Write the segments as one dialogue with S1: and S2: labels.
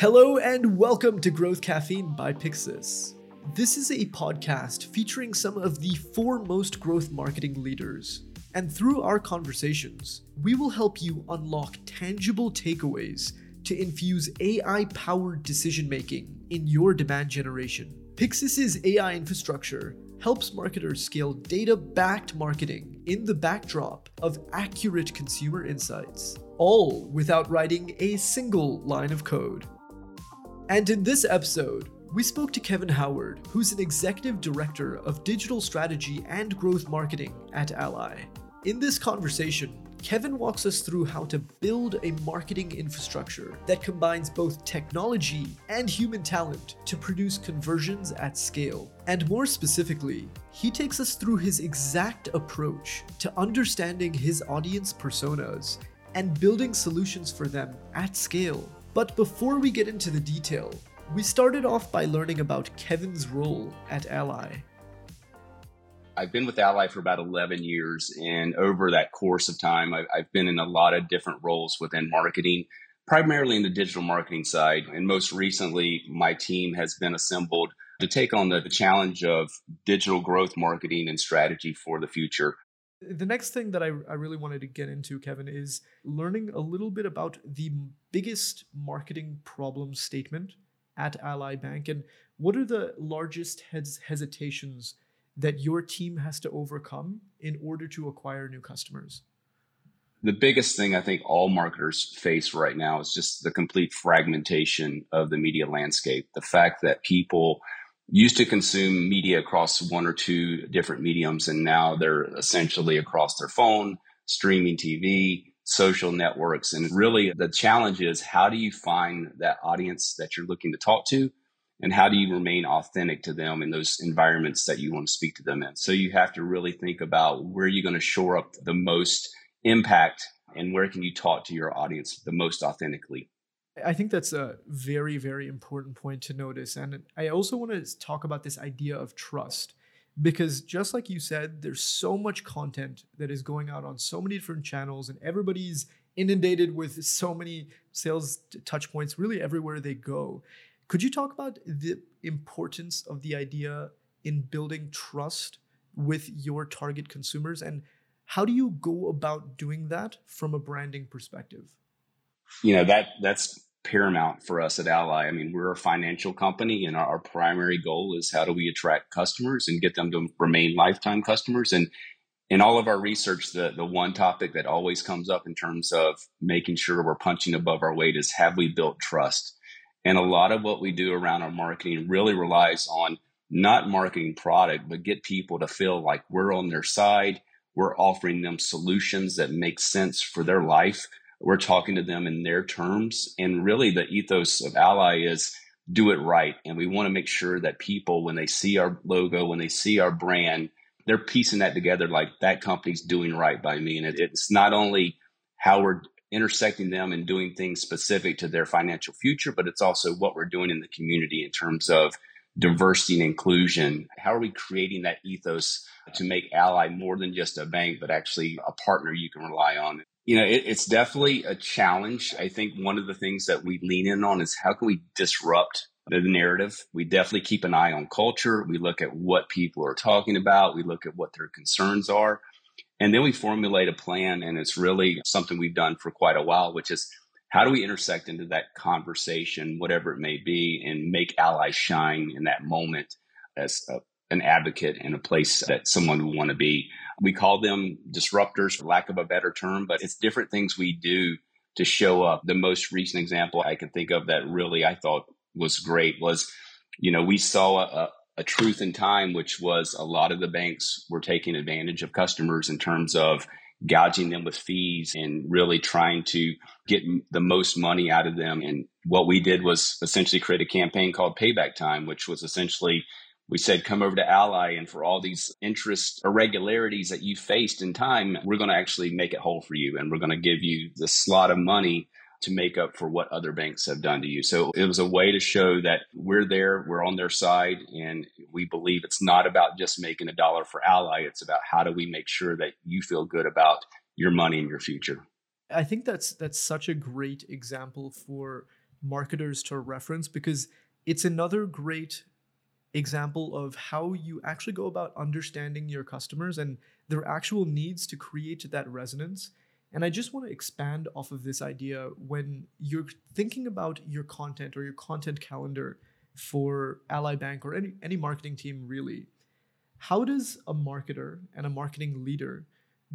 S1: Hello and welcome to Growth Caffeine by Pixis. This is a podcast featuring some of the foremost growth marketing leaders. And through our conversations, we will help you unlock tangible takeaways to infuse AI powered decision making in your demand generation. Pixis' AI infrastructure helps marketers scale data backed marketing in the backdrop of accurate consumer insights, all without writing a single line of code. And in this episode, we spoke to Kevin Howard, who's an executive director of digital strategy and growth marketing at Ally. In this conversation, Kevin walks us through how to build a marketing infrastructure that combines both technology and human talent to produce conversions at scale. And more specifically, he takes us through his exact approach to understanding his audience personas and building solutions for them at scale. But before we get into the detail, we started off by learning about Kevin's role at Ally.
S2: I've been with Ally for about 11 years, and over that course of time, I've, been in a lot of different roles within marketing, primarily in the digital marketing side. And most recently, my team has been assembled to take on the challenge of digital growth marketing and strategy for the future.
S1: The next thing that I, I really wanted to get into, Kevin, is learning a little bit about the biggest marketing problem statement at Ally Bank and what are the largest hes- hesitations that your team has to overcome in order to acquire new customers?
S2: The biggest thing I think all marketers face right now is just the complete fragmentation of the media landscape. The fact that people used to consume media across one or two different mediums, and now they're essentially across their phone, streaming TV, social networks. And really, the challenge is how do you find that audience that you're looking to talk to? And how do you remain authentic to them in those environments that you want to speak to them in? So you have to really think about where you're going to shore up the most impact and where can you talk to your audience the most authentically.
S1: I think that's a very, very important point to notice. And I also want to talk about this idea of trust because just like you said, there's so much content that is going out on so many different channels, and everybody's inundated with so many sales touch points really everywhere they go. Could you talk about the importance of the idea in building trust with your target consumers and how do you go about doing that from a branding perspective?
S2: You know, that that's paramount for us at Ally. I mean, we're a financial company and our, our, primary goal is how do we attract customers and get them to remain lifetime customers. And in all of our research, the, the one topic that always comes up in terms of making sure we're punching above our weight is have we built trust? And a lot of what we do around our marketing really relies on not marketing product, but get people to feel like we're on their side. We're offering them solutions that make sense for their life we're talking to them in their terms. And really, the ethos of Ally is do it right. And we want to make sure that people, when they see our logo, when they see our brand, they're piecing that together like that company's doing right by me. And it, it's not only how we're intersecting them and doing things specific to their financial future, but it's also what we're doing in the community in terms of diversity and inclusion. How are we creating that ethos to make Ally more than just a bank, but actually a partner you can rely on? You know, it, it's definitely a challenge. I think one of the things that we lean in on is how can we disrupt the narrative? We definitely keep an eye on culture. We look at what people are talking about. We look at what their concerns are. And then we formulate a plan. And it's really something we've done for quite a while, which is how do we intersect into that conversation, whatever it may be, and make allies shine in that moment as a, an advocate in a place that someone would want to be. We call them disruptors, for lack of a better term, but it's different things we do to show up. The most recent example I can think of that really I thought was great was, you know, we saw a, a truth in time, which was a lot of the banks were taking advantage of customers in terms of gouging them with fees and really trying to get the most money out of them. And what we did was essentially create a campaign called Payback Time, which was essentially we said, come over to Ally, and for all these interest irregularities that you faced in time, we're going to actually make it whole for you. And we're going to give you the slot of money to make up for what other banks have done to you. So it was a way to show that we're there, we're on their side, and we believe it's not about just making a dollar for Ally. It's about how do we make sure that you feel good about your money and your future.
S1: I think that's that's such a great example for marketers to reference because it's another great example of how you actually go about understanding your customers and their actual needs to create that resonance. And I just want to expand off of this idea when you're thinking about your content or your content calendar for Ally Bank or any, any marketing team, really. How does a marketer and a marketing leader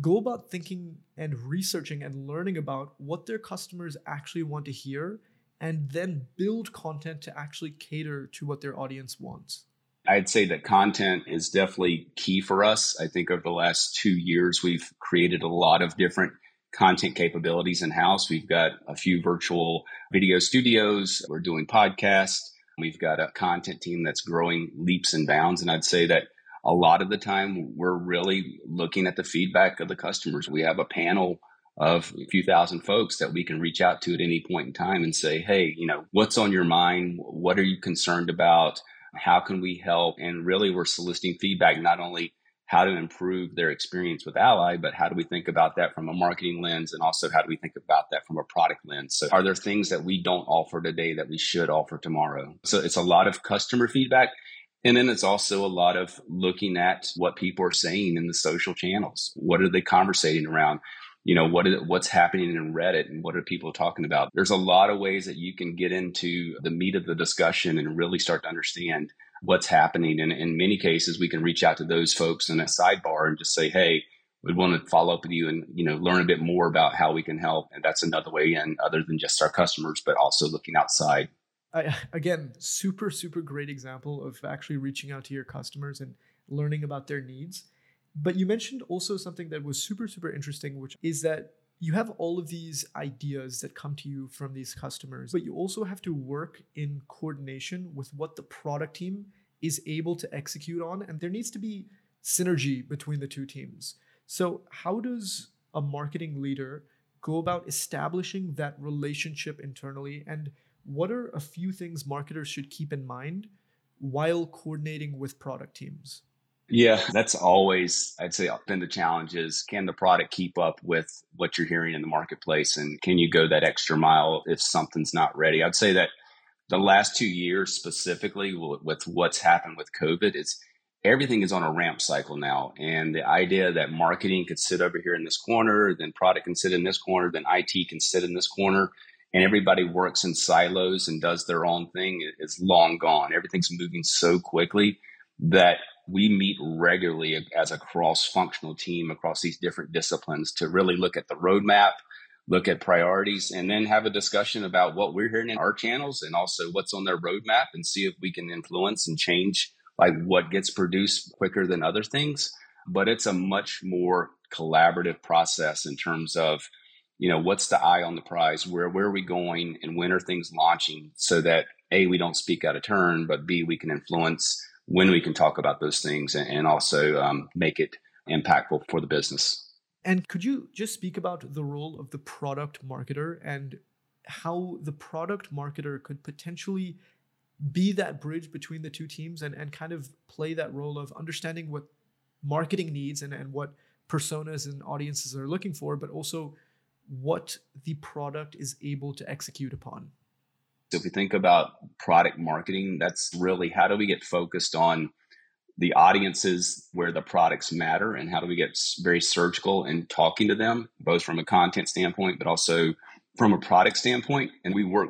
S1: go about thinking and researching and learning about what their customers actually want to hear and then build content to actually cater to what their audience wants?
S2: I'd say that content is definitely key for us. I think over the last two years, we've created a lot of different content capabilities in house. We've got a few virtual video studios. We're doing podcasts. We've got a content team that's growing leaps and bounds. And I'd say that a lot of the time we're really looking at the feedback of the customers. We have a panel of a few thousand folks that we can reach out to at any point in time and say, Hey, you know, what's on your mind? What are you concerned about? How can we help? And really we're soliciting feedback, not only how to improve their experience with Ally, but how do we think about that from a marketing lens? And also how do we think about that from a product lens? So are there things that we don't offer today that we should offer tomorrow? So it's a lot of customer feedback. And then it's also a lot of looking at what people are saying in the social channels. What are they conversating around? You know, what is what's happening in Reddit and what are people talking about? There's a lot of ways that you can get into the meat of the discussion and really start to understand what's happening. And in many cases, we can reach out to those folks in a sidebar and just say, hey, we want to follow up with you and you know learn a bit more about how we can help. And that's another way in, other than just our customers, but also looking outside.
S1: I, again, super super great example of actually reaching out to your customers and learning about their needs. But you mentioned also something that was super super interesting, which is that you have all of these ideas that come to you from these customers, but you also have to work in coordination with what the product team is able to execute on. And there needs to be synergy between the two teams. So, how does a marketing leader go about establishing that relationship internally? And what are a few things marketers should keep in mind while coordinating with product teams?
S2: Yeah, that's always, I'd say, been the challenge is can the product keep up with what you're hearing in the marketplace? And can you go that extra mile if something's not ready? I'd say that the last two years specifically with what's happened with COVID is everything is on a ramp cycle now. And the idea that marketing could sit over here in this corner, then product can sit in this corner, then IT can sit in this corner, and everybody works in silos and does their own thing is long gone. Everything's moving so quickly that we meet regularly as a cross functional team across these different disciplines to really look at the roadmap, look at priorities, and then have a discussion about what we're hearing in our channels and also what's on their roadmap and see if we can influence and change like what gets produced quicker than other things. But it's a much more collaborative process in terms of, you know, what's the eye on the prize? Where where are we going and when are things launching so that A, we don't speak out of turn, but B, we can influence when we can talk about those things and, and also um, make it impactful for the business.
S1: And could you just speak about the role of the product marketer and how the product marketer could potentially be that bridge between the two teams and, and kind of play that role of understanding what marketing needs and, and what personas and audiences are looking for, but also what the product is able to execute upon?
S2: So if we think about product marketing, that's really how do we get focused on the audiences where the products matter and how do we get very surgical in talking to them, both from a content standpoint, but also from a product standpoint. And we work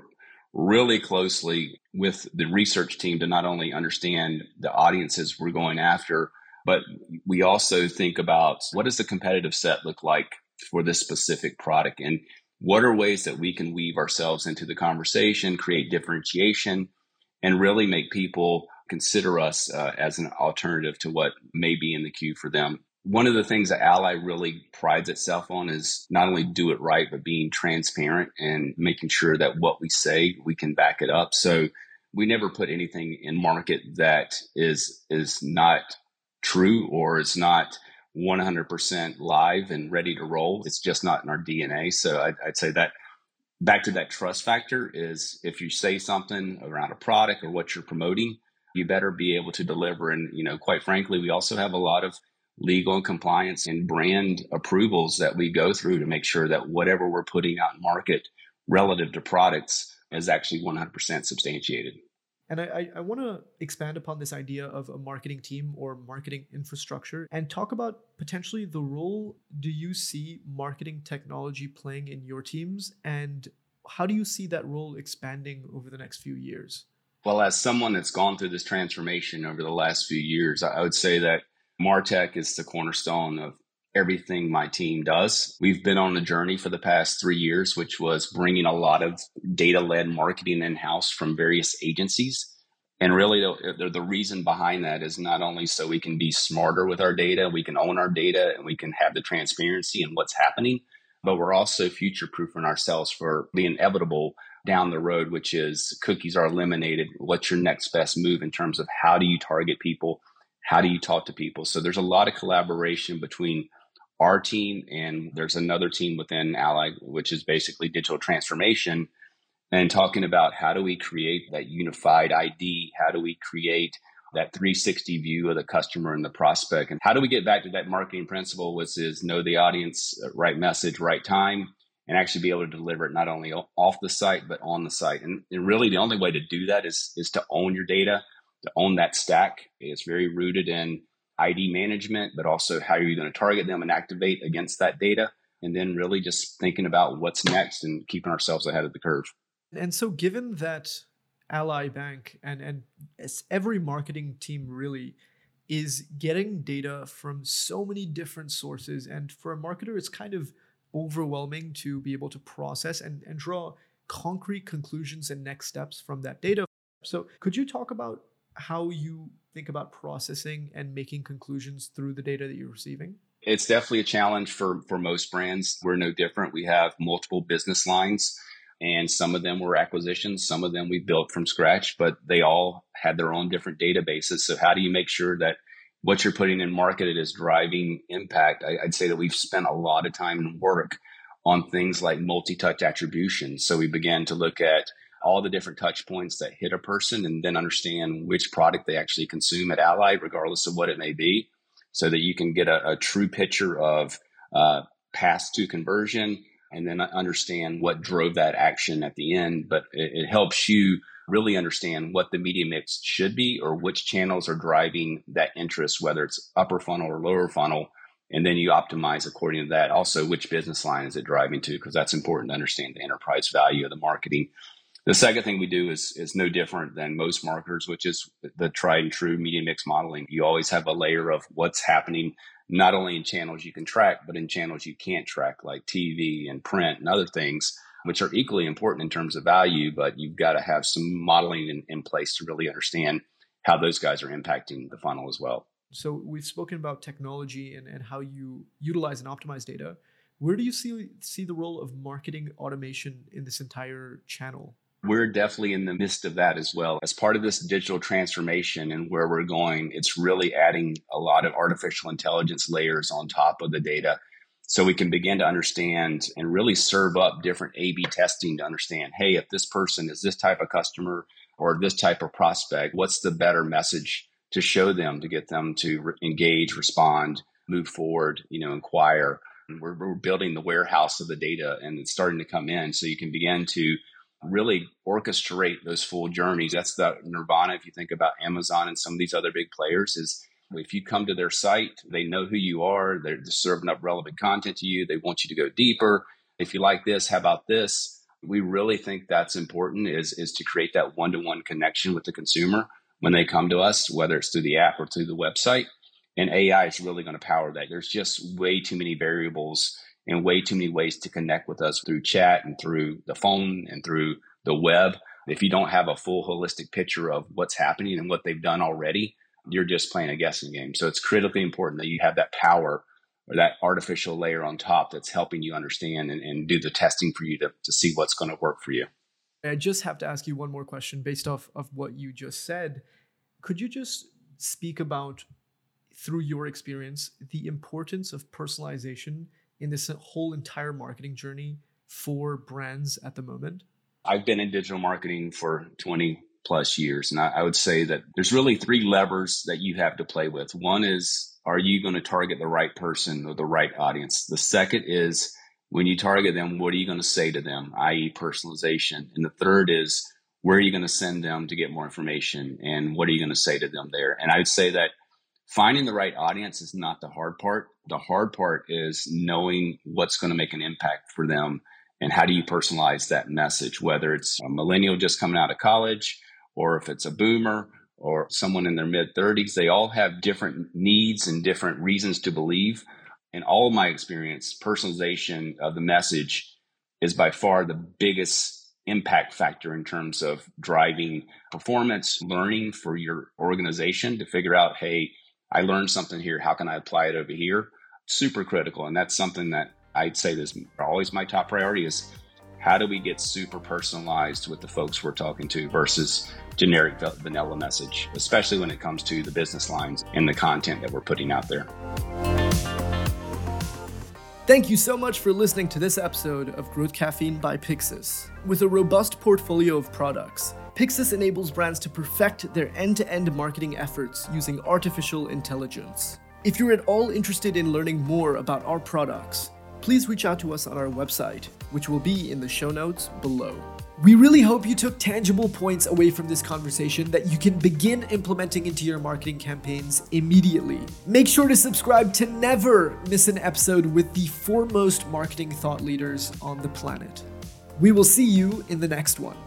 S2: really closely with the research team to not only understand the audiences we're going after, but we also think about what does the competitive set look like for this specific product? And what are ways that we can weave ourselves into the conversation, create differentiation, and really make people consider us uh, as an alternative to what may be in the queue for them. One of the things that Ally really prides itself on is not only do it right, but being transparent and making sure that what we say, we can back it up. So we never put anything in market that is is not true or is not 100% live and ready to roll. It's just not in our DNA. So I'd, I'd, say that back to that trust factor is if you say something around a product or what you're promoting, you better be able to deliver. And, you know, quite frankly, we also have a lot of legal and compliance and brand approvals that we go through to make sure that whatever we're putting out in market relative to products is actually 100% substantiated.
S1: And I, I want to expand upon this idea of a marketing team or marketing infrastructure and talk about potentially the role do you see marketing technology playing in your teams and how do you see that role expanding over the next few years?
S2: Well, as someone that's gone through this transformation over the last few years, I would say that Martech is the cornerstone of everything my team does. We've been on a journey for the past three years, which was bringing a lot of data led marketing in house from various agencies. And really, the, the, reason behind that is not only so we can be smarter with our data, we can own our data, and we can have the transparency in what's happening, but we're also future proofing ourselves for the inevitable down the road, which is cookies are eliminated. What's your next best move in terms of how do you target people? How do you talk to people? So there's a lot of collaboration between our team and there's another team within Ally, which is basically digital transformation and talking about how do we create that unified ID? How do we create that 360 view of the customer and the prospect? And how do we get back to that marketing principle, which is know the audience, right message, right time, and actually be able to deliver it not only off the site, but on the site. And, and really the only way to do that is, is to own your data, to own that stack. It's very rooted in ID management, but also how are you going to target them and activate against that data? And then really just thinking about what's next and keeping ourselves ahead of the curve.
S1: And so, given that Ally Bank and, and every marketing team really is getting data from so many different sources, and for a marketer, it's kind of overwhelming to be able to process and, and draw concrete conclusions and next steps from that data. So, could you talk about how you think about processing and making conclusions through the data that you're receiving?
S2: It's definitely a challenge for, for most brands. We're no different. We have multiple business lines, and some of them were acquisitions, some of them we built from scratch, but they all had their own different databases. So, how do you make sure that what you're putting in market is driving impact? I, I'd say that we've spent a lot of time and work on things like multi touch attribution. So, we began to look at all the different touch points that hit a person and then understand which product they actually consume at Ally, regardless of what it may be, so that you can get a, a true picture of uh, to conversion and then understand what drove that action at the end. But it, it helps you really understand what the media mix should be or which channels are driving that interest, whether it's upper funnel or lower funnel. And then you optimize according to that. Also, which business line is it driving to? Because that's important to understand the enterprise value of the marketing the second thing we do is is no different than most marketers, which is the tried and true media mix modeling. You always have a layer of what's happening not only in channels you can track, but in channels you can't track, like TV and print and other things, which are equally important in terms of value. But you've got to have some modeling in, in place to really understand how those guys are impacting the funnel as well.
S1: So we've spoken about technology and, and how you utilize and optimize data. Where do you see see the role of marketing automation in this entire channel?
S2: We're definitely in the midst of that as well. As part of this digital transformation and where we're going, it's really adding a lot of artificial intelligence layers on top of the data. So we can begin to understand and really serve up different A B testing to understand hey, if this person is this type of customer or this type of prospect, what's the better message to show them to get them to re- engage, respond, move forward, you know, inquire. We're, we're building the warehouse of the data and it's starting to come in. So you can begin to really orchestrate those full journeys. That's the nirvana. If you think about Amazon and some of these other big players, is if you come to their site, they know who you are. They're serving up relevant content to you. They want you to go deeper. If you like this, how about this? We really think that's important is, is to create that one to one connection with the consumer when they come to us, whether it's through the app or through the website. And AI is really going to power that. There's just way too many variables and way too many ways to connect with us through chat and through the phone and through the web. If you don't have a full holistic picture of what's happening and what they've done already, you're just playing a guessing game. So it's critically important that you have that power or that artificial layer on top that's helping you understand and, and do the testing for you to, to see what's going to work for you.
S1: I just have to ask you one more question based off of what you just said. Could you just speak about, through your experience, the importance of personalization in this whole entire marketing journey for brands at the moment?
S2: I've been in digital marketing for 20 plus years. And I, I, would say that there's really three levers that you have to play with. One is, are you going to target the right person or the right audience? The second is, when you target them, what are you going to say to them, i.e., personalization? And the third is where are you going to send them to get more information and what are you going to say to them there? And I would say that finding the right audience is not the hard part. The hard part is knowing what's going to make an impact for them and how do you personalize that message, whether it's a millennial just coming out of college or if it's a boomer or someone in their mid 30s. They all have different needs and different reasons to believe. In all of my experience, personalization of the message is by far the biggest impact factor in terms of driving performance, learning for your organization to figure out, hey, I learned something here. How can I apply it over here? Super critical. And that's something that I'd say this always my top priority is how do we get super personalized with the folks we're talking to versus generic vanilla message, especially when it comes to the business lines and the content that we're putting out there.
S1: Thank you so much for listening to this episode of Growth Caffeine by Pixis. With a robust portfolio of products, Pixis enables brands to perfect their end to end marketing efforts using artificial intelligence. If you're at all interested in learning more about our products, please reach out to us on our website, which will be in the show notes below. We really hope you took tangible points away from this conversation that you can begin implementing into your marketing campaigns immediately. Make sure to subscribe to never miss an episode with the foremost marketing thought leaders on the planet. We will see you in the next one.